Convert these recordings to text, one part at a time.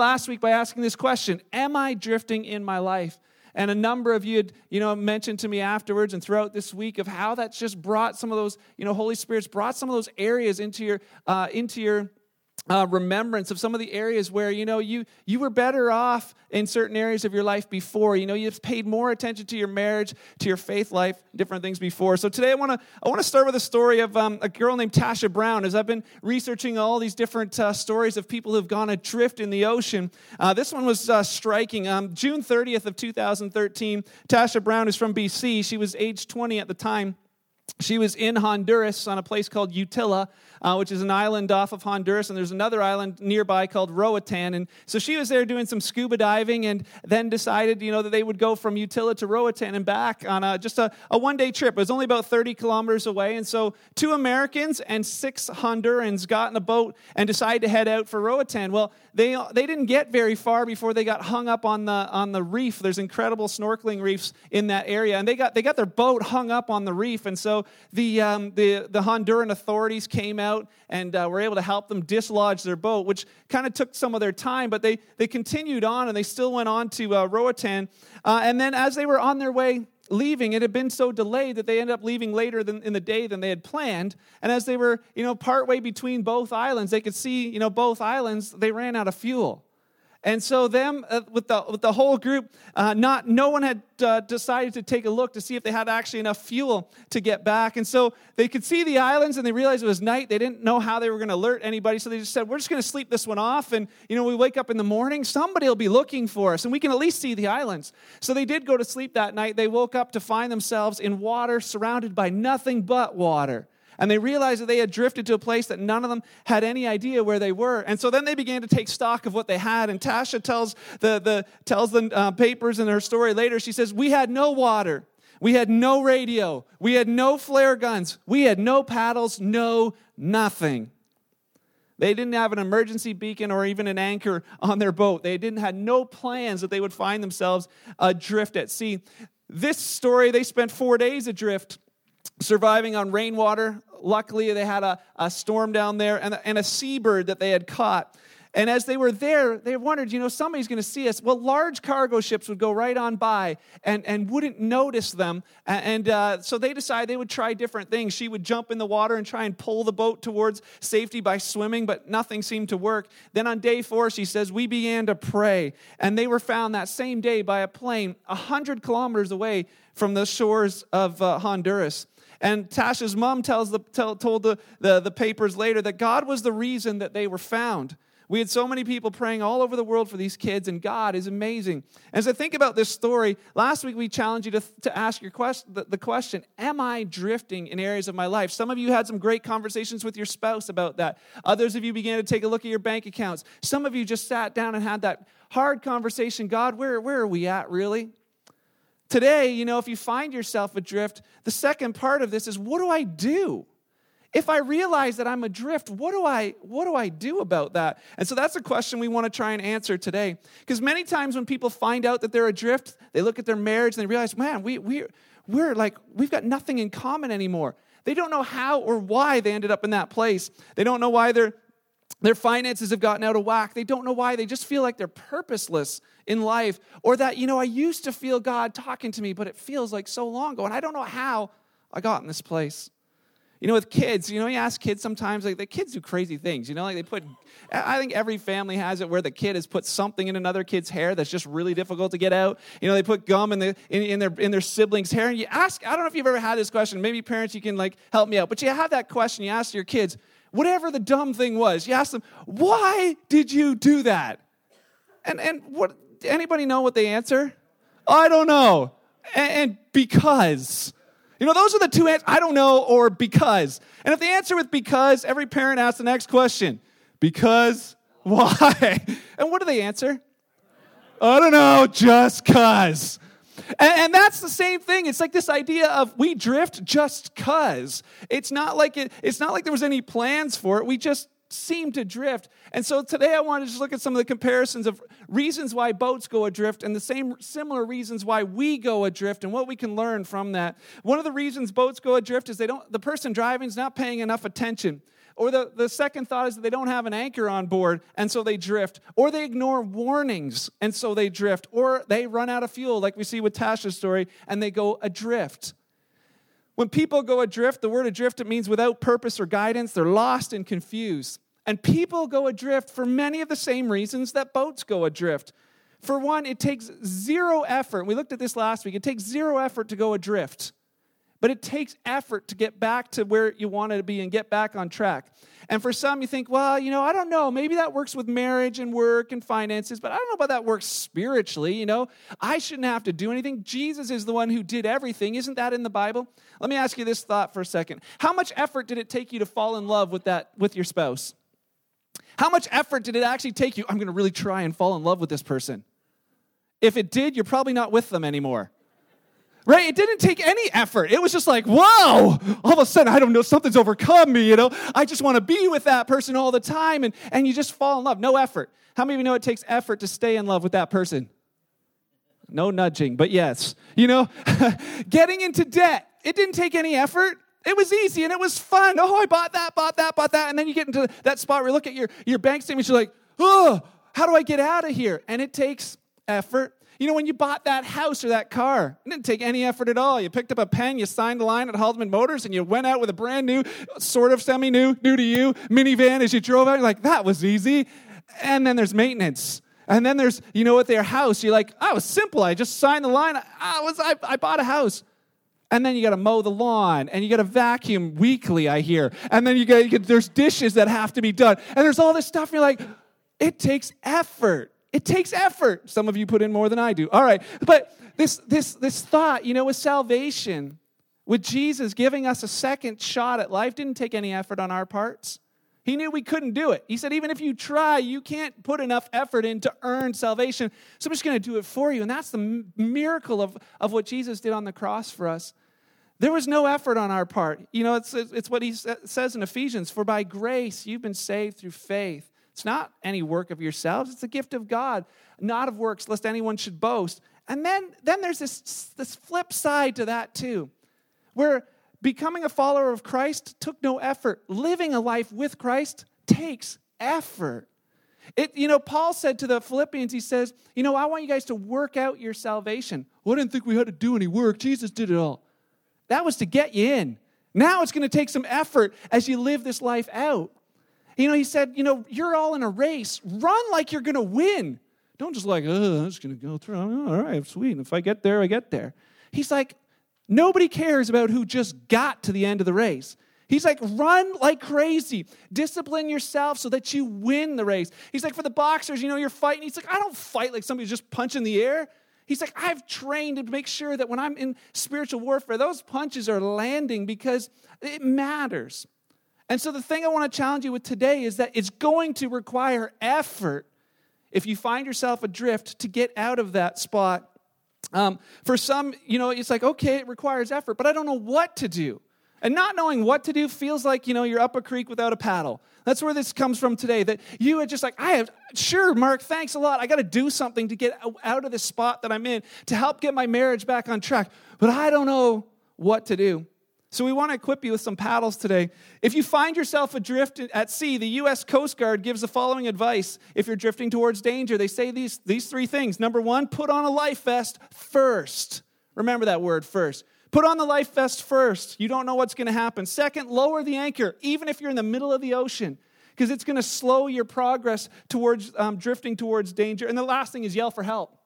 last week by asking this question Am I drifting in my life? And a number of you had, you know, mentioned to me afterwards and throughout this week of how that's just brought some of those, you know, Holy Spirit's brought some of those areas into your, uh, into your uh, remembrance of some of the areas where you know you you were better off in certain areas of your life before. You know you've paid more attention to your marriage to your faith life different things before. So today i want to i want to start with a story of um, a girl named tasha brown. As i've been researching all these different uh, stories of people who've gone adrift in the ocean uh, this one was uh, striking. Um, june 30th of 2013 tasha brown is from bc she was age 20 at the time. She was in honduras on a place called utila uh, which is an island off of Honduras, and there's another island nearby called Roatan. And so she was there doing some scuba diving, and then decided, you know, that they would go from Utila to Roatan and back on a, just a, a one-day trip. It was only about 30 kilometers away, and so two Americans and six Hondurans got in a boat and decided to head out for Roatan. Well, they they didn't get very far before they got hung up on the on the reef. There's incredible snorkeling reefs in that area, and they got they got their boat hung up on the reef, and so the um, the the Honduran authorities came out out and uh, were able to help them dislodge their boat, which kind of took some of their time, but they, they continued on and they still went on to uh, Roatan. Uh, and then as they were on their way leaving, it had been so delayed that they ended up leaving later than, in the day than they had planned. And as they were, you know, partway between both islands, they could see, you know, both islands, they ran out of fuel. And so, them uh, with the with the whole group, uh, not no one had uh, decided to take a look to see if they had actually enough fuel to get back. And so they could see the islands, and they realized it was night. They didn't know how they were going to alert anybody, so they just said, "We're just going to sleep this one off." And you know, we wake up in the morning, somebody will be looking for us, and we can at least see the islands. So they did go to sleep that night. They woke up to find themselves in water, surrounded by nothing but water and they realized that they had drifted to a place that none of them had any idea where they were. And so then they began to take stock of what they had. And Tasha tells the, the, tells the uh, papers in her story later, she says, We had no water. We had no radio. We had no flare guns. We had no paddles, no nothing. They didn't have an emergency beacon or even an anchor on their boat. They didn't have no plans that they would find themselves adrift at sea. This story, they spent four days adrift, surviving on rainwater, luckily they had a, a storm down there and, and a seabird that they had caught. And as they were there, they wondered, you know, somebody's going to see us. Well, large cargo ships would go right on by and, and wouldn't notice them. And uh, so they decided they would try different things. She would jump in the water and try and pull the boat towards safety by swimming, but nothing seemed to work. Then on day four, she says, we began to pray. And they were found that same day by a plane 100 kilometers away from the shores of uh, Honduras. And Tasha's mom tells the, tell, told the, the, the papers later that God was the reason that they were found. We had so many people praying all over the world for these kids, and God is amazing. As I think about this story, last week we challenged you to, to ask your question, the, the question Am I drifting in areas of my life? Some of you had some great conversations with your spouse about that. Others of you began to take a look at your bank accounts. Some of you just sat down and had that hard conversation God, where, where are we at really? Today, you know, if you find yourself adrift, the second part of this is what do I do? If I realize that I'm adrift, what do I what do I do about that? And so that's a question we want to try and answer today. Because many times when people find out that they're adrift, they look at their marriage and they realize, man, we we we're like we've got nothing in common anymore. They don't know how or why they ended up in that place. They don't know why they're their finances have gotten out of whack. They don't know why. They just feel like they're purposeless in life. Or that, you know, I used to feel God talking to me, but it feels like so long ago. And I don't know how I got in this place. You know, with kids, you know, you ask kids sometimes, like the kids do crazy things. You know, like they put, I think every family has it where the kid has put something in another kid's hair that's just really difficult to get out. You know, they put gum in, the, in, in their in their siblings' hair. And you ask, I don't know if you've ever had this question. Maybe parents, you can like help me out. But you have that question. You ask your kids, whatever the dumb thing was, you ask them, why did you do that? And, and what, anybody know what they answer? I don't know. And, and because. You know, those are the two answers. I don't know or because. And if they answer with because, every parent asks the next question because why? And what do they answer? I don't know, just cuz. And, that's the same thing. It's like this idea of we drift just cuz. It's not like it, it's not like there was any plans for it. We just seem to drift. And so today I want to just look at some of the comparisons of reasons why boats go adrift and the same similar reasons why we go adrift and what we can learn from that. One of the reasons boats go adrift is they don't the person driving is not paying enough attention Or the, the second thought is that they don't have an anchor on board and so they drift. Or they ignore warnings and so they drift. Or they run out of fuel, like we see with Tasha's story, and they go adrift. When people go adrift, the word adrift, it means without purpose or guidance. They're lost and confused. And people go adrift for many of the same reasons that boats go adrift. For one, it takes zero effort. We looked at this last week. It takes zero effort to go adrift, but it takes effort to get back to where you wanted to be and get back on track. And for some, you think, well, you know, I don't know. Maybe that works with marriage and work and finances, but I don't know about that works spiritually. You know, I shouldn't have to do anything. Jesus is the one who did everything. Isn't that in the Bible? Let me ask you this thought for a second. How much effort did it take you to fall in love with that with your spouse? How much effort did it actually take you? I'm going to really try and fall in love with this person. If it did, you're probably not with them anymore. Right? It didn't take any effort. It was just like, whoa, all of a sudden, I don't know, something's overcome me, you know? I just want to be with that person all the time. And, and you just fall in love. No effort. How many of you know it takes effort to stay in love with that person? No nudging, but yes. You know, getting into debt, it didn't take any effort. It was easy and it was fun. Oh, I bought that, bought that, bought that. And then you get into that spot where you look at your, your bank statement, you're like, oh, how do I get out of here? And it takes effort. You know, when you bought that house or that car, it didn't take any effort at all. You picked up a pen, you signed the line at Haldeman Motors, and you went out with a brand new, sort of semi new, new to you minivan as you drove out. You're like, that was easy. And then there's maintenance. And then there's, you know, at their house, you're like, oh, was simple. I just signed the line. I, was, I, I bought a house. And then you got to mow the lawn, and you got to vacuum weekly. I hear, and then you got there's dishes that have to be done, and there's all this stuff. And you're like, it takes effort. It takes effort. Some of you put in more than I do. All right. But this this this thought, you know, with salvation, with Jesus giving us a second shot at life didn't take any effort on our parts. He knew we couldn't do it. He said, even if you try, you can't put enough effort in to earn salvation. So I'm just going to do it for you. And that's the miracle of, of what Jesus did on the cross for us. There was no effort on our part. You know, it's, it's what he says in Ephesians For by grace you've been saved through faith. It's not any work of yourselves, it's a gift of God, not of works, lest anyone should boast. And then, then there's this, this flip side to that, too, where becoming a follower of Christ took no effort. Living a life with Christ takes effort. It, you know, Paul said to the Philippians, he says, You know, I want you guys to work out your salvation. Well, I didn't think we had to do any work. Jesus did it all. That was to get you in. Now it's going to take some effort as you live this life out. You know, he said, you know, you're all in a race. Run like you're going to win. Don't just like, oh, I'm just going to go through. All right, sweet. If I get there, I get there. He's like, nobody cares about who just got to the end of the race. He's like, run like crazy. Discipline yourself so that you win the race. He's like, for the boxers, you know, you're fighting. He's like, I don't fight like somebody's just punching the air. He's like, I've trained to make sure that when I'm in spiritual warfare, those punches are landing because it matters. And so, the thing I want to challenge you with today is that it's going to require effort if you find yourself adrift to get out of that spot. Um, for some, you know, it's like, okay, it requires effort, but I don't know what to do. And not knowing what to do feels like, you know, you're up a creek without a paddle. That's where this comes from today. That you are just like, I have, sure, Mark, thanks a lot. I got to do something to get out of this spot that I'm in to help get my marriage back on track. But I don't know what to do. So, we want to equip you with some paddles today. If you find yourself adrift at sea, the U.S. Coast Guard gives the following advice if you're drifting towards danger. They say these, these three things. Number one, put on a life vest first. Remember that word first. Put on the life vest first. You don't know what's going to happen. Second, lower the anchor, even if you're in the middle of the ocean, because it's going to slow your progress towards um, drifting towards danger. And the last thing is yell for help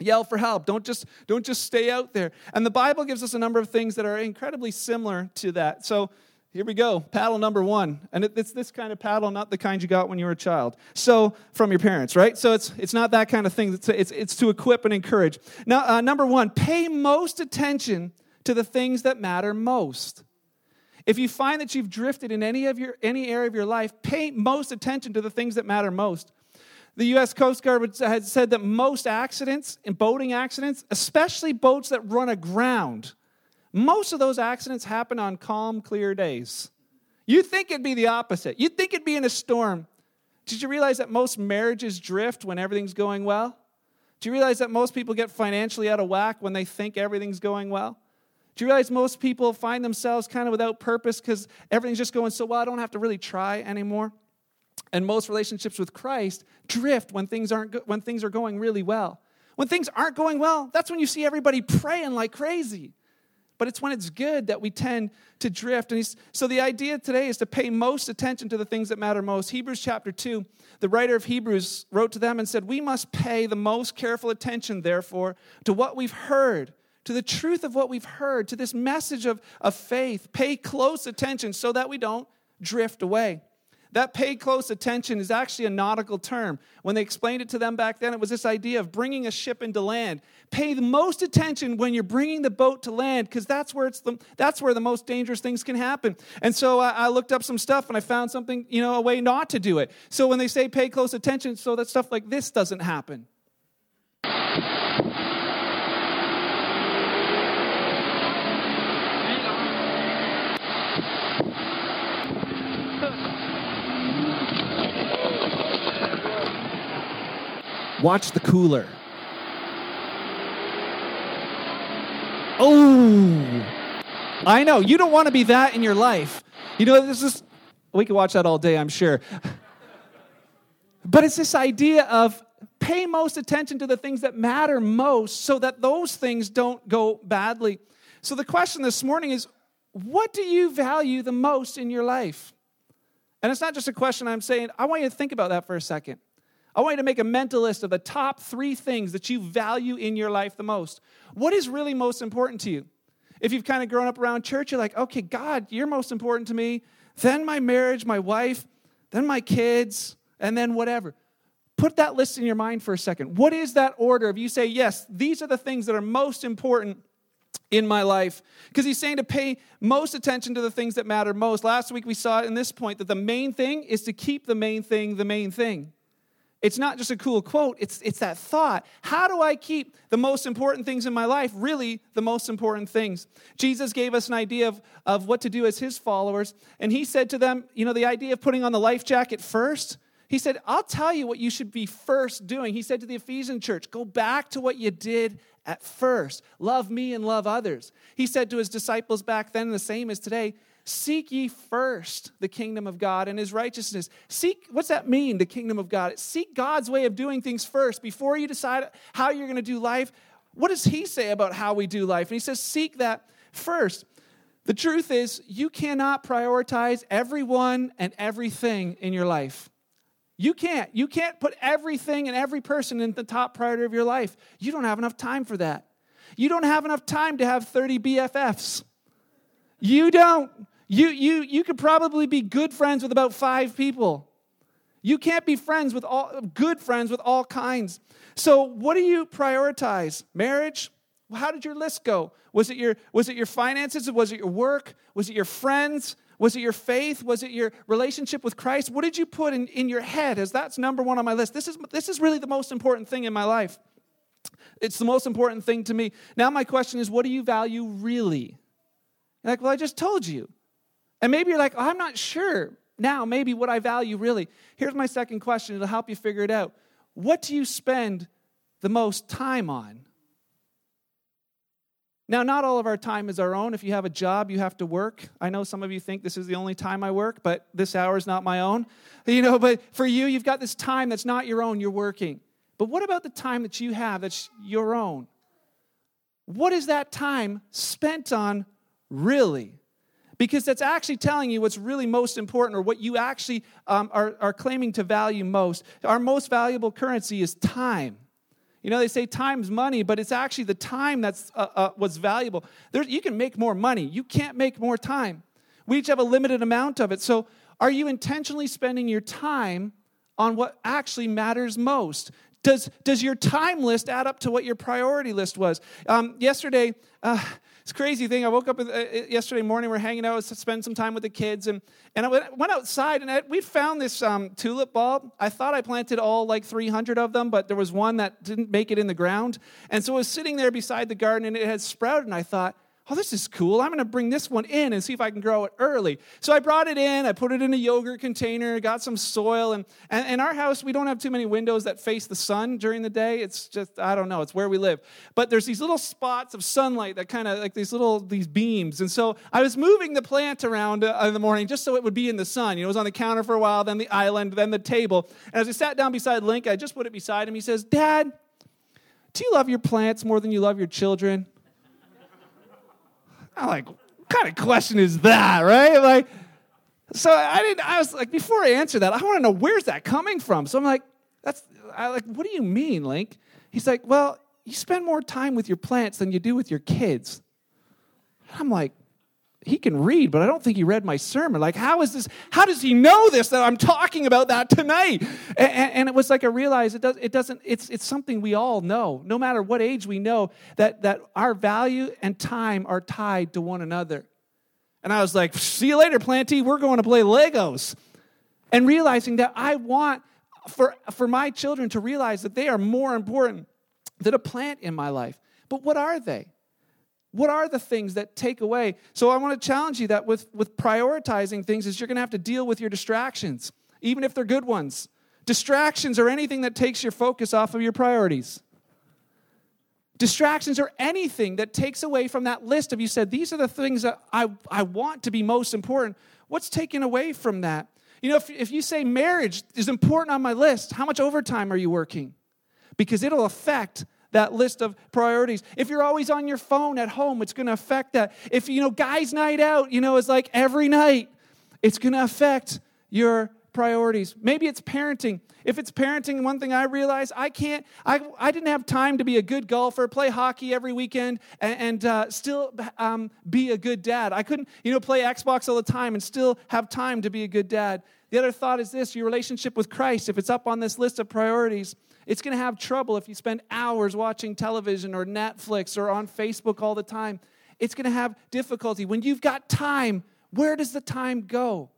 yell for help. Don't just don't just stay out there. And the bible gives us a number of things that are incredibly similar to that. So here we go. Paddle number one. And it's this kind of paddle not the kind you got when you were a child. So from your parents right? So it's it's not that kind of thing. It's it's, it's to equip and encourage. Now uh, number one pay most attention to the things that matter most. If you find that you've drifted in any of your any area of your life pay most attention to the things that matter most the U.S. Coast Guard had said that most accidents, in boating accidents, especially boats that run aground, most of those accidents happen on calm, clear days. You'd think it'd be the opposite. You'd think it'd be in a storm. Did you realize that most marriages drift when everything's going well? Do you realize that most people get financially out of whack when they think everything's going well? Do you realize most people find themselves kind of without purpose because everything's just going so well, I don't have to really try anymore? And most relationships with Christ drift when things, aren't when things are going really well. When things aren't going well, that's when you see everybody praying like crazy. But it's when it's good that we tend to drift. And so the idea today is to pay most attention to the things that matter most. Hebrews chapter 2, the writer of Hebrews wrote to them and said, We must pay the most careful attention, therefore, to what we've heard, to the truth of what we've heard, to this message of, of faith. Pay close attention so that we don't drift away. That pay close attention is actually a nautical term. When they explained it to them back then, it was this idea of bringing a ship into land. Pay the most attention when you're bringing the boat to land because that's where it's the, that's where the most dangerous things can happen. And so I, I looked up some stuff and I found something, you know, a way not to do it. So when they say pay close attention, so that stuff like this doesn't happen. Watch the cooler. Oh, I know. You don't want to be that in your life. You know, this is, we could watch that all day, I'm sure. But it's this idea of pay most attention to the things that matter most so that those things don't go badly. So the question this morning is what do you value the most in your life? And it's not just a question I'm saying, I want you to think about that for a second. I want you to make a mental list of the top three things that you value in your life the most. What is really most important to you? If you've kind of grown up around church, you're like, okay, God, you're most important to me. Then my marriage, my wife, then my kids, and then whatever. Put that list in your mind for a second. What is that order? If you say, yes, these are the things that are most important in my life because he's saying to pay most attention to the things that matter most. Last week we saw in this point that the main thing is to keep the main thing the main thing. It's not just a cool quote, it's, it's that thought. How do I keep the most important things in my life really the most important things? Jesus gave us an idea of, of what to do as his followers, and he said to them, you know, the idea of putting on the life jacket first. He said, I'll tell you what you should be first doing. He said to the Ephesian church, go back to what you did at first. Love me and love others. He said to his disciples back then, the same as today, Seek ye first the kingdom of God and his righteousness. Seek, what's that mean, the kingdom of God? Seek God's way of doing things first before you decide how you're going to do life. What does he say about how we do life? And he says, Seek that first. The truth is, you cannot prioritize everyone and everything in your life. You can't. You can't put everything and every person in the top priority of your life. You don't have enough time for that. You don't have enough time to have 30 BFFs. You don't. You, you, you could probably be good friends with about five people. You can't be friends with all good friends with all kinds. So what do you prioritize? Marriage? How did your list go? Was it your was it your finances? Was it your work? Was it your friends? Was it your faith? Was it your relationship with Christ? What did you put in, in your head as that's number one on my list? This is this is really the most important thing in my life. It's the most important thing to me. Now my question is, what do you value really? You're like, well, I just told you. And maybe you're like, oh, I'm not sure now, maybe what I value really. Here's my second question. It'll help you figure it out. What do you spend the most time on? Now, not all of our time is our own. If you have a job, you have to work. I know some of you think this is the only time I work, but this hour is not my own. You know, but for you, you've got this time that's not your own, you're working. But what about the time that you have that's your own? What is that time spent on really? Because that's actually telling you what's really most important or what you actually um, are, are claiming to value most. Our most valuable currency is time. You know, they say time's money, but it's actually the time that's uh, uh, what's valuable. There, you can make more money, you can't make more time. We each have a limited amount of it. So, are you intentionally spending your time on what actually matters most? Does, does your time list add up to what your priority list was? Um, yesterday, uh, it's crazy thing. I woke up uh, uh, yesterday morning. We're hanging out, spend some time with the kids, and, and I went, outside and we found this um, tulip bulb. I thought I planted all like 300 of them, but there was one that didn't make it in the ground. And so it was sitting there beside the garden, and it had sprouted. And I thought, oh, this is cool. I'm going to bring this one in and see if I can grow it early. So I brought it in. I put it in a yogurt container, got some soil. And, and in our house, we don't have too many windows that face the sun during the day. It's just, I don't know, it's where we live. But there's these little spots of sunlight that kind of like these little, these beams. And so I was moving the plant around uh, in the morning just so it would be in the sun. You know, it was on the counter for a while, then the island, then the table. And as I sat down beside Link, I just put it beside him. He says, Dad, do you love your plants more than you love your children? I'm like, what kind of question is that, right? Like, so I didn't, I was like, before I answer that, I want to know where's that coming from? So I'm like, that's, I like, what do you mean, Link? He's like, well, you spend more time with your plants than you do with your kids. And I'm like, he can read, but I don't think he read my sermon. Like, how is this? How does he know this that I'm talking about that tonight? And, and, it was like I realized it does. It doesn't. It's it's something we all know. No matter what age we know that that our value and time are tied to one another. And I was like, see you later, Planty. We're going to play Legos. And realizing that I want for for my children to realize that they are more important than a plant in my life. But what are they? What are the things that take away? So I want to challenge you that with, with prioritizing things is you're going to have to deal with your distractions, even if they're good ones. Distractions are anything that takes your focus off of your priorities. Distractions are anything that takes away from that list of you said, these are the things that I, I want to be most important. What's taken away from that? You know, if, if you say marriage is important on my list, how much overtime are you working? Because it'll affect that list of priorities. If you're always on your phone at home, it's going to affect that. If, you know, guys' night out, you know, is like every night, it's going to affect your priorities. Maybe it's parenting. If it's parenting, one thing I realize I can't, I, I didn't have time to be a good golfer, play hockey every weekend, and, and uh, still um, be a good dad. I couldn't, you know, play Xbox all the time and still have time to be a good dad. The other thought is this your relationship with Christ, if it's up on this list of priorities, it's going to have trouble if you spend hours watching television or Netflix or on Facebook all the time. It's going to have difficulty. When you've got time, where does the time go?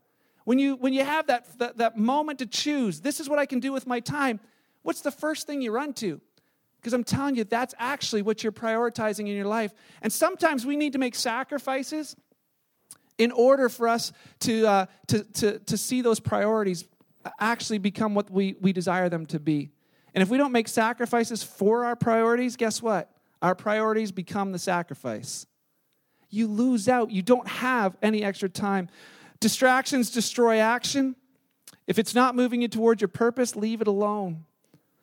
When you, when you have that, that, that moment to choose, this is what I can do with my time, what's the first thing you run to? Because I'm telling you, that's actually what you're prioritizing in your life. And sometimes we need to make sacrifices in order for us to, uh, to, to, to see those priorities actually become what we, we desire them to be. And if we don't make sacrifices for our priorities, guess what? Our priorities become the sacrifice. You lose out. You don't have any extra time. Distractions destroy action. If it's not moving you towards your purpose, leave it alone.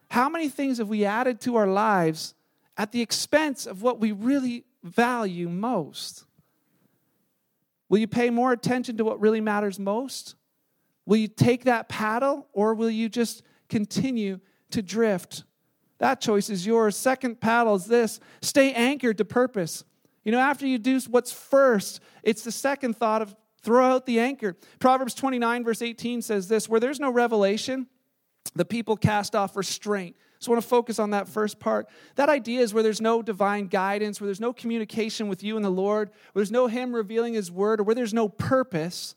How many things have we added to our lives at the expense of what we really value most? Will you pay more attention to what really matters most? Will you take that paddle or will you just continue to drift. That choice is yours. Second paddle is this stay anchored to purpose. You know, after you do what's first, it's the second thought of throw out the anchor. Proverbs 29, verse 18 says this where there's no revelation, the people cast off restraint. So I want to focus on that first part. That idea is where there's no divine guidance, where there's no communication with you and the Lord, where there's no Him revealing His word, or where there's no purpose.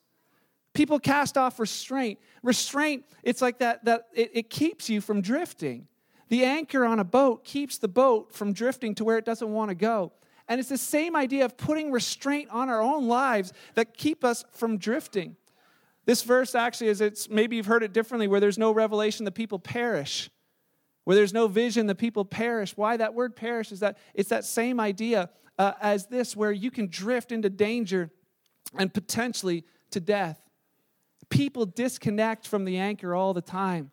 People cast off restraint. Restraint, it's like that, that it, it keeps you from drifting. The anchor on a boat keeps the boat from drifting to where it doesn't want to go. And it's the same idea of putting restraint on our own lives that keep us from drifting. This verse actually is it's maybe you've heard it differently where there's no revelation the people perish. Where there's no vision the people perish. Why that word perish is that it's that same idea uh, as this where you can drift into danger and potentially to death. People disconnect from the anchor all the time.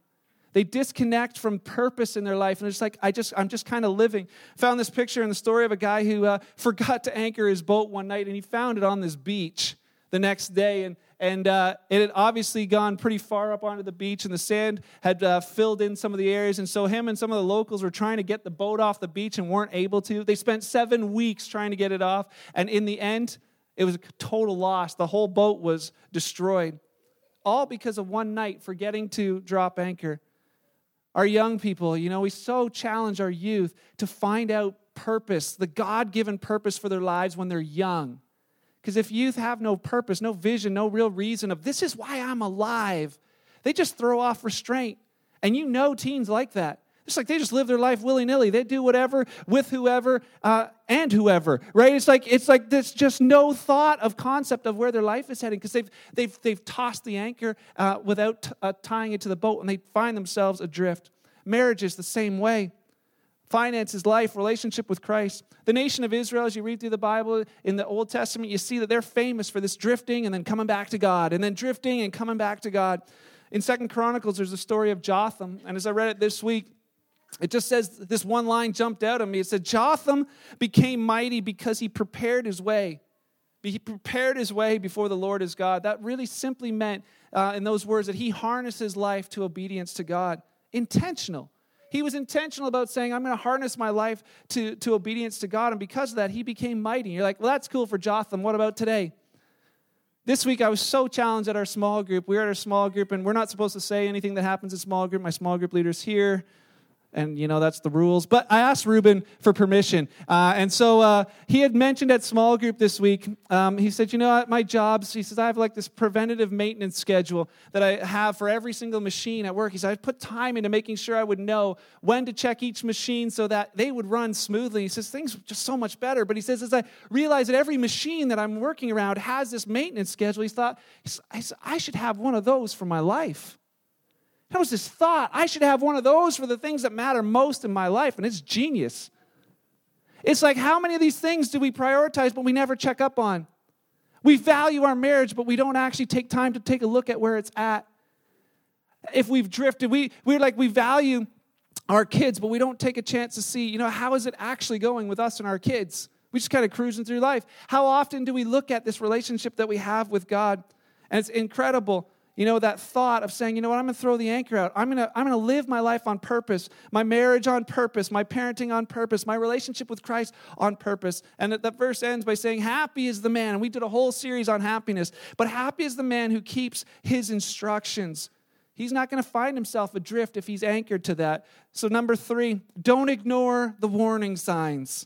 They disconnect from purpose in their life, and it's like I just I'm just kind of living. Found this picture in the story of a guy who uh, forgot to anchor his boat one night, and he found it on this beach the next day, and and uh, it had obviously gone pretty far up onto the beach, and the sand had uh, filled in some of the areas, and so him and some of the locals were trying to get the boat off the beach and weren't able to. They spent seven weeks trying to get it off, and in the end, it was a total loss. The whole boat was destroyed all because of one night forgetting to drop anchor. Our young people, you know, we so challenge our youth to find out purpose, the God given purpose for their lives when they're young. Because if youth have no purpose, no vision, no real reason of this is why I'm alive, they just throw off restraint. And you know teens like that. It's like they just live their life willy nilly. They do whatever with whoever uh, and whoever, right? It's like it's like there's just no thought of concept of where their life is heading because they've they've they've tossed the anchor uh, without uh, tying it to the boat and they find themselves adrift. Marriage is the same way. Finances, life, relationship with Christ. The nation of Israel, as you read through the Bible in the Old Testament, you see that they're famous for this drifting and then coming back to God, and then drifting and coming back to God. In Second Chronicles, there's a story of Jotham, and as I read it this week, it just says this one line jumped out at me. It said, Jotham became mighty because he prepared his way. He prepared his way before the Lord his God. That really simply meant, uh, in those words, that he harnessed his life to obedience to God. Intentional. He was intentional about saying, I'm going to harness my life to, to obedience to God. And because of that, he became mighty. You're like, well, that's cool for Jotham. What about today? This week, I was so challenged at our small group. We are at our small group, and we're not supposed to say anything that happens in small group. My small group leader's here and you know that's the rules. But i asked ruben for permission. Uh, and so uh, he had mentioned at small group this week um, he said you know at my jobs he says i have like this preventative maintenance schedule that i have for every single machine at work. He said i put time into making sure i would know when to check each machine so that they would run smoothly. He says things just so much better. But he says as i realize that every machine that i'm working around has this maintenance schedule he thought i should have one of those for my life that was this thought. I should have one of those for the things that matter most in my life, and it's genius. It's like, how many of these things do we prioritize, but we never check up on? We value our marriage, but we don't actually take time to take a look at where it's at. If we've drifted, we, we're like, we value our kids, but we don't take a chance to see, you know, how is it actually going with us and our kids? We just kind of cruising through life. How often do we look at this relationship that we have with God? And it's incredible you know, that thought of saying, you know what, I'm going to throw the anchor out. I'm going to I'm going to live my life on purpose, my marriage on purpose, my parenting on purpose, my relationship with Christ on purpose. And that verse ends by saying, happy is the man. And we did a whole series on happiness, but happy is the man who keeps his instructions. He's not going to find himself adrift if he's anchored to that. So, number three, don't ignore the warning signs.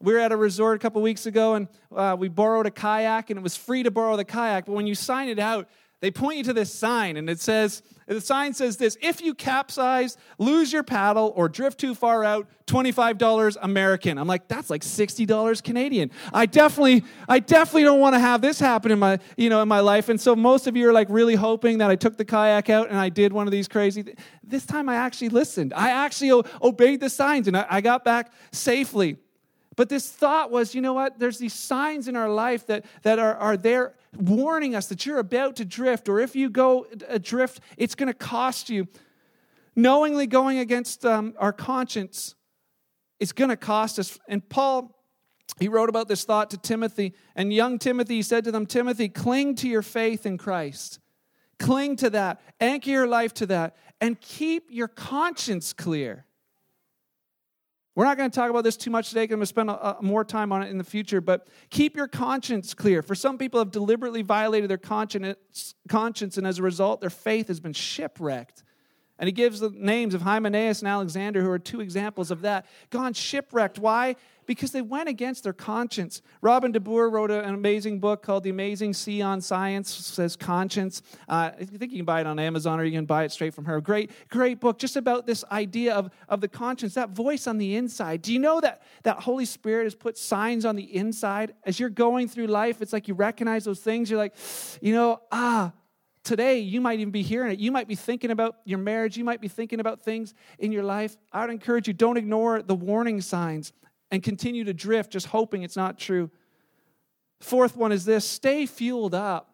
We were at a resort a couple weeks ago and uh, we borrowed a kayak, and it was free to borrow the kayak. But when you sign it out, they point you to this sign, and it says, the sign says this if you capsize, lose your paddle, or drift too far out, $25 American. I'm like, that's like $60 Canadian. I definitely, I definitely don't want to have this happen in my, you know, in my life. And so most of you are like really hoping that I took the kayak out and I did one of these crazy th- This time I actually listened. I actually o- obeyed the signs and I, I got back safely. But this thought was, you know what? There's these signs in our life that, that are, are there warning us that you're about to drift, or if you go adrift, it's going to cost you. Knowingly going against um, our conscience is going to cost us. And Paul, he wrote about this thought to Timothy, and young Timothy he said to them, Timothy, cling to your faith in Christ. Cling to that, anchor your life to that, and keep your conscience clear. We're not going to talk about this too much today because I'm going to spend a, a, more time on it in the future, but keep your conscience clear. For some people have deliberately violated their conscience, conscience and as a result, their faith has been shipwrecked. And he gives the names of Hymenaeus and Alexander, who are two examples of that. Gone shipwrecked. Why? Because they went against their conscience. Robin DeBoer wrote an amazing book called The Amazing Sea on Science, says conscience. Uh, I think you can buy it on Amazon or you can buy it straight from her. Great, great book just about this idea of, of the conscience, that voice on the inside. Do you know that, that Holy Spirit has put signs on the inside? As you're going through life, it's like you recognize those things. You're like, you know, ah, today you might even be hearing it. You might be thinking about your marriage. You might be thinking about things in your life. I would encourage you don't ignore the warning signs and continue to drift just hoping it's not true. Fourth one is this stay fueled up.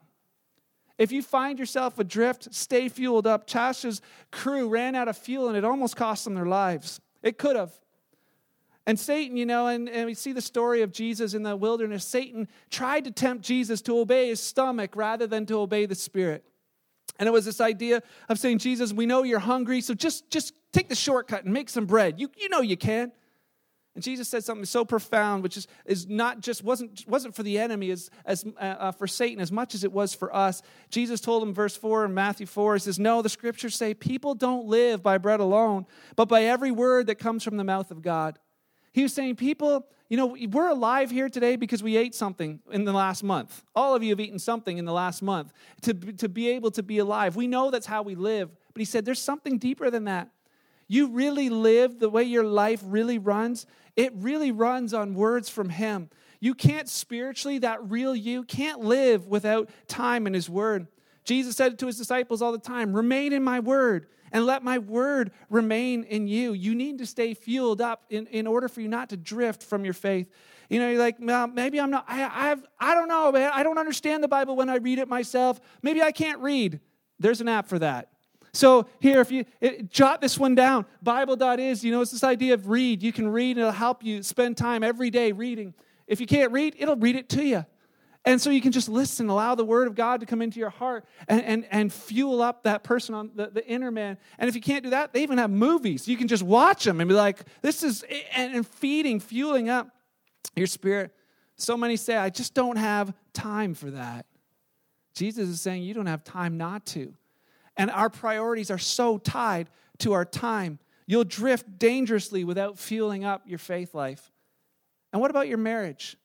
If you find yourself adrift, stay fueled up. Tasha's crew ran out of fuel and it almost cost them their lives. It could have. And Satan, you know, and, and we see the story of Jesus in the wilderness. Satan tried to tempt Jesus to obey his stomach rather than to obey the Spirit. And it was this idea of saying, Jesus, we know you're hungry, so just, just take the shortcut and make some bread. You, you know you can. And Jesus said something so profound, which is, is not just wasn't, wasn't for the enemy as, as uh, uh, for Satan as much as it was for us. Jesus told him, verse 4 in Matthew 4, he says, No, the scriptures say people don't live by bread alone, but by every word that comes from the mouth of God. He was saying, People, you know, we're alive here today because we ate something in the last month. All of you have eaten something in the last month to, to be able to be alive. We know that's how we live. But he said, there's something deeper than that. you really live the way your life really runs, it really runs on words from Him. You can't spiritually, that real you can't live without time in His Word. Jesus said to His disciples all the time, Remain in my Word and let my Word remain in you. You need to stay fueled up in, in order for you not to drift from your faith. You know, you're like, well, maybe I'm not, I, I've, I don't know, man. I don't understand the Bible when I read it myself. Maybe I can't read. There's an app for that. So here, if you it, jot this one down, Bible.is, you know, it's this idea of read. You can read, and it'll help you spend time every day reading. If you can't read, it'll read it to you. And so you can just listen, allow the word of God to come into your heart and, and, and fuel up that person on the, the inner man. And if you can't do that, they even have movies. You can just watch them and be like, this is, and, and feeding, fueling up your spirit. So many say, I just don't have time for that. Jesus is saying, you don't have time not to. And our priorities are so tied to our time. You'll drift dangerously without fueling up your faith life. And what about your marriage?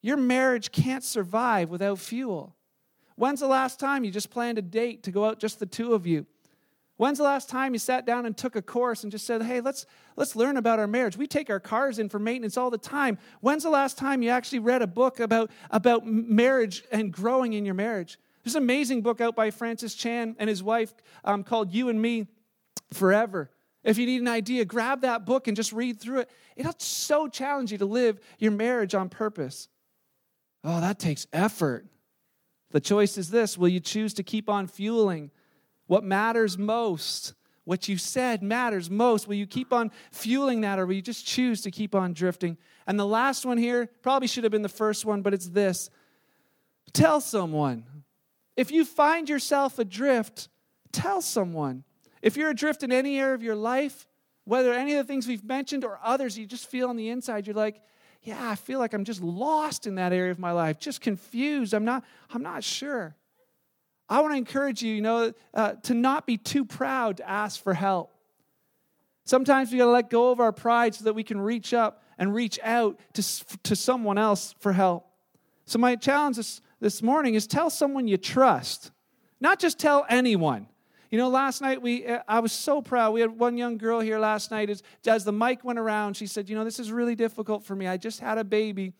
Your marriage can't survive without fuel. When's the last time you just planned a date to go out just the two of you? When's the last time you sat down and took a course and just said, "Hey, let's let's learn about our marriage." We take our cars in for maintenance all the time. When's the last time you actually read a book about about marriage and growing in your marriage? There's an amazing book out by Francis Chan and his wife um, called "You and Me Forever." If you need an idea, grab that book and just read through it. It'll so challenge you to live your marriage on purpose. Oh, that takes effort. The choice is this Will you choose to keep on fueling what matters most? What you said matters most. Will you keep on fueling that, or will you just choose to keep on drifting? And the last one here probably should have been the first one, but it's this tell someone. If you find yourself adrift, tell someone. If you're adrift in any area of your life, whether any of the things we've mentioned or others, you just feel on the inside, you're like, yeah, I feel like I'm just lost in that area of my life, just confused. I'm not, I'm not sure. I want to encourage you, you know, uh, to not be too proud to ask for help. Sometimes we got to let go of our pride so that we can reach up and reach out to, to someone else for help. So, my challenge this, this morning is tell someone you trust, not just tell anyone. You know, last night we uh, I was so proud. We had one young girl here last night as, as the mic went around, she said, "You know, this is really difficult for me. I just had a baby."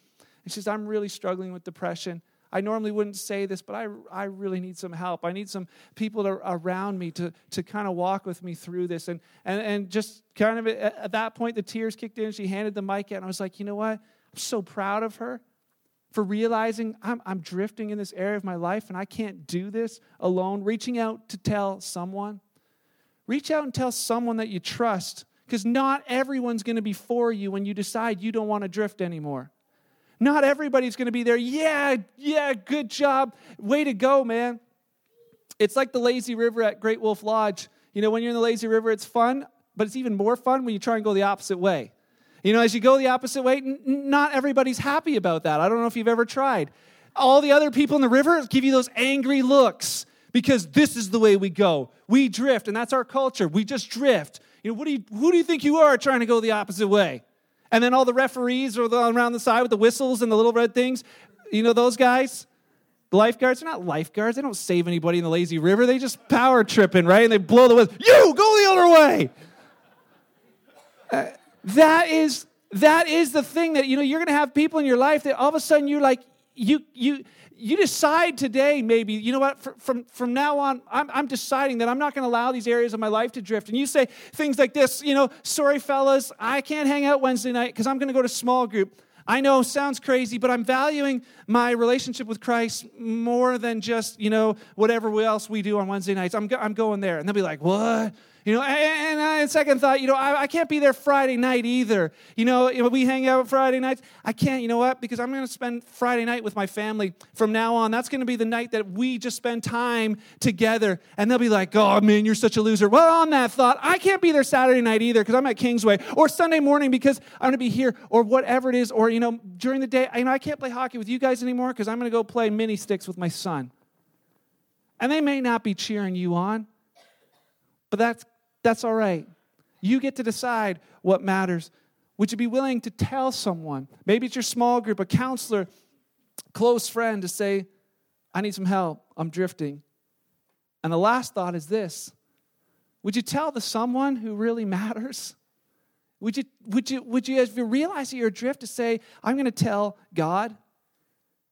And she says, "I'm really struggling with depression." I normally wouldn't say this, but I, I really need some help. I need some people to, around me to, to kind of walk with me through this. And, and, and just kind of at, at that point, the tears kicked in. She handed the mic out, and I was like, you know what? I'm so proud of her for realizing I'm, I'm drifting in this area of my life and I can't do this alone, reaching out to tell someone. Reach out and tell someone that you trust because not everyone's going to be for you when you decide you don't want to drift anymore. Not everybody's going to be there. Yeah, yeah, good job. Way to go, man. It's like the lazy river at Great Wolf Lodge. You know, when you're in the lazy river, it's fun, but it's even more fun when you try and go the opposite way. You know, as you go the opposite way, n- not everybody's happy about that. I don't know if you've ever tried. All the other people in the river give you those angry looks because this is the way we go. We drift, and that's our culture. We just drift. You know, what do you, who do you think you are trying to go the opposite way? And then all the referees are around the side with the whistles and the little red things. You know those guys? The lifeguards, they're not lifeguards. They don't save anybody in the lazy river. They just power tripping, right? And they blow the whistle. You, go the other way. Uh, that is that is the thing that you know you're going to have people in your life that all of a sudden you're like you you you decide today maybe you know what from from now on i'm, I'm deciding that i'm not going to allow these areas of my life to drift. And you say things like this you know sorry fellas i can't hang out wednesday night because i'm going to go to small group. I know sounds crazy but i'm valuing my relationship with christ more than just you know whatever else we do on wednesday nights. I'm, I'm going there. And they'll be like what you know, and, second thought, you know, I, I, can't be there Friday night either. You know, we hang out Friday nights. I can't, you know what? Because I'm going to spend Friday night with my family from now on. That's going to be the night that we just spend time together. And they'll be like, oh, man, you're such a loser. Well, on that thought, I can't be there Saturday night either because I'm at Kingsway or Sunday morning because I'm going to be here or whatever it is. Or, you know, during the day, you know, I can't play hockey with you guys anymore because I'm going to go play mini sticks with my son. And they may not be cheering you on, but that's that's all right. You get to decide what matters. Would you be willing to tell someone, maybe it's your small group, a counselor, close friend, to say, I need some help, I'm drifting? And the last thought is this Would you tell the someone who really matters? Would you, would you, would you, if you realize that you're adrift, to say, I'm going to tell God?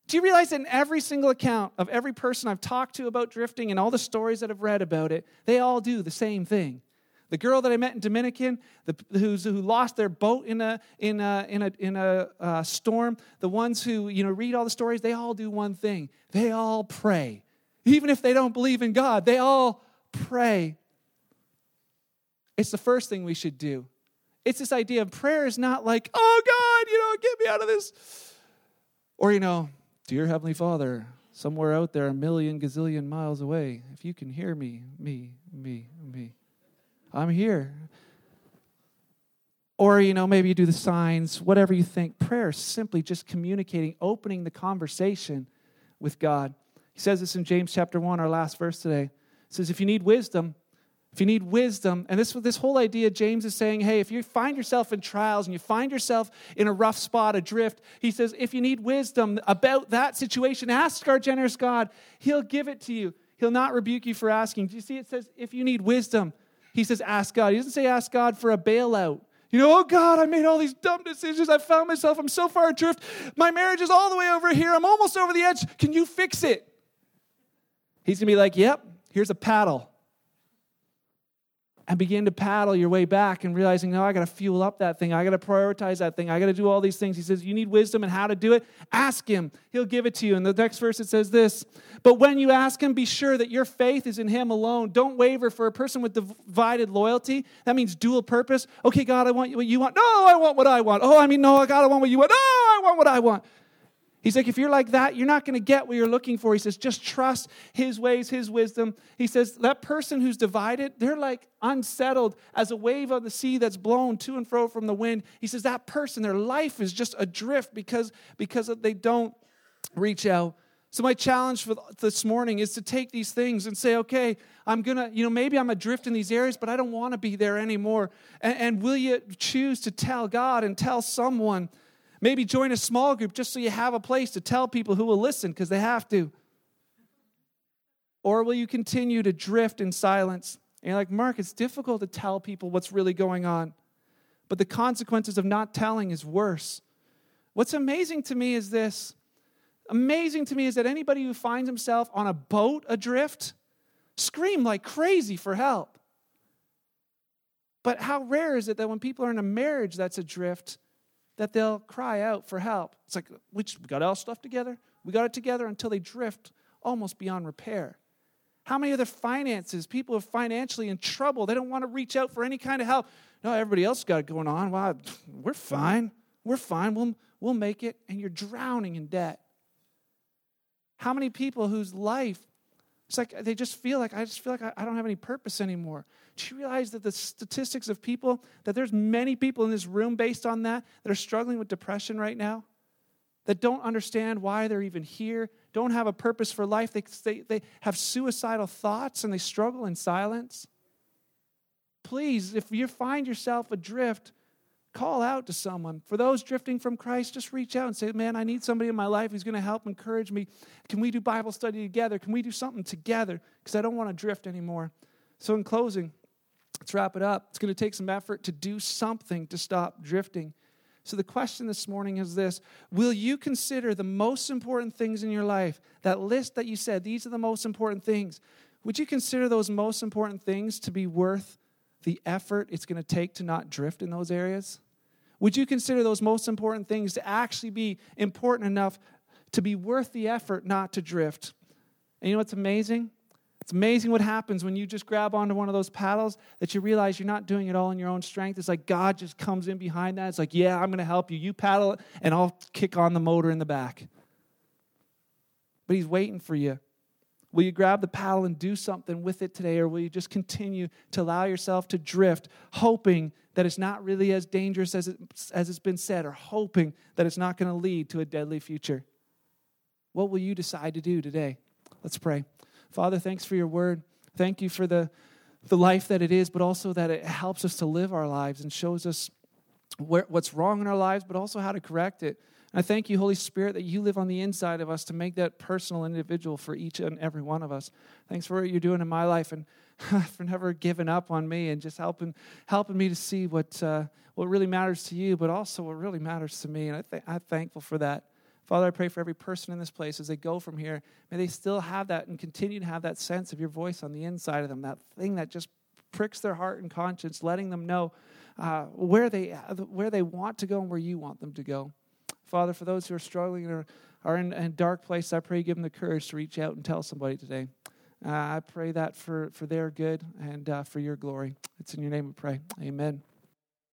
Do you realize in every single account of every person I've talked to about drifting and all the stories that I've read about it, they all do the same thing? The girl that I met in Dominican, the, who lost their boat in a, in a, in a, in a uh, storm, the ones who you know, read all the stories, they all do one thing. They all pray. Even if they don't believe in God, they all pray. It's the first thing we should do. It's this idea of prayer is not like, oh God, you know, get me out of this. Or, you know, dear Heavenly Father, somewhere out there, a million gazillion miles away, if you can hear me, me, me, me, I'm here. Or, you know, maybe you do the signs, whatever you think. Prayer is simply just communicating, opening the conversation with God. He says this in James chapter 1, our last verse today. Says, If you need wisdom, if you need wisdom, and this, this whole idea, James is saying, hey, if you find yourself in trials and you find yourself in a rough spot, adrift, he says, if you need wisdom about that situation, ask our generous God. He'll give it to you. He'll not rebuke you for asking. Do you see it says, if you need wisdom, he says, ask God. He doesn't say, ask God for a bailout. You know, oh God, I made all these dumb decisions. I found myself, I'm so far adrift. My marriage is all the way over here. I'm almost over the edge. Can you fix it? He's going to be like, yep, here's a paddle and begin to paddle your way back and realizing, no, I got to fuel up that thing. I got to prioritize that thing. I got to do all these things. He says, You need wisdom and how to do it? Ask Him. He'll give it to you. In the next verse, it says this But when you ask Him, be sure that your faith is in Him alone. Don't waver for a person with divided loyalty. That means dual purpose. Okay, God, I want what you want. No, I want what I want. Oh, I mean, no, God, I want what you want. No, I want what I want. He's like, if you're like that, you're not going to get what you're looking for. He says, just trust his ways, his wisdom. He says, that person who's divided, they're like unsettled as a wave of the sea that's blown to and fro from the wind. He says, that person, their life is just adrift because, because they don't reach out. So, my challenge for this morning is to take these things and say, okay, I'm to, you know, maybe I'm adrift in these areas, but I don't want to be there anymore. And, and will you choose to tell God and tell someone? Maybe join a small group just so you have a place to tell people who will listen because they have to. Or will you continue to drift in silence? And you're like, Mark, it's difficult to tell people what's really going on. But the consequences of not telling is worse. What's amazing to me is this amazing to me is that anybody who finds himself on a boat adrift scream like crazy for help. But how rare is it that when people are in a marriage that's adrift, that they'll cry out for help. It's like, we got all stuff together. We got it together until they drift almost beyond repair. How many other finances? People are financially in trouble. They don't want to reach out for any kind of help. No, everybody else got it going on. Well, we're fine. We're fine. We'll, we'll make it. And you're drowning in debt. How many people whose life, it's like they just feel like, I just feel like I, I don't have any purpose anymore. Do you realize that the statistics of people, that there's many people in this room based on that, that are struggling with depression right now? That don't understand why they're even here, don't have a purpose for life. They, they, they have suicidal thoughts and they struggle in silence. Please, if you find yourself adrift, call out to someone. For those drifting from Christ, just reach out and say, Man, I need somebody in my life who's going to help encourage me. Can we do Bible study together? Can we do something together? Because I don't want to drift anymore. So, in closing, Let's wrap it up. It's going to take some effort to do something to stop drifting. So, the question this morning is this Will you consider the most important things in your life? That list that you said, these are the most important things. Would you consider those most important things to be worth the effort it's going to take to not drift in those areas? Would you consider those most important things to actually be important enough to be worth the effort not to drift? And you know what's amazing? It's amazing what happens when you just grab onto one of those paddles that you realize you're not doing it all in your own strength. It's like God just comes in behind that. It's like, yeah, I'm going to help you. You paddle it, and I'll kick on the motor in the back. But He's waiting for you. Will you grab the paddle and do something with it today, or will you just continue to allow yourself to drift, hoping that it's not really as dangerous as, it, as it's been said, or hoping that it's not going to lead to a deadly future? What will you decide to do today? Let's pray. Father, thanks for your word. Thank you for the, the life that it is, but also that it helps us to live our lives and shows us where, what's wrong in our lives, but also how to correct it. I thank you, Holy Spirit, that you live on the inside of us to make that personal individual for each and every one of us. Thanks for what you're doing in my life and for never giving up on me and just helping helping me to see what uh, what really matters to you, but also what really matters to me. And I th- I'm thankful for that. Father, I pray for every person in this place as they go from here. May they still have that and continue to have that sense of your voice on the inside of them, that thing that just pricks their heart and conscience, letting them know uh, where, they, where they want to go and where you want them to go. Father, for those who are struggling or are in a dark place, I pray you give them the courage to reach out and tell somebody today. Uh, I pray that for, for their good and uh, for your glory. It's in your name we pray. Amen.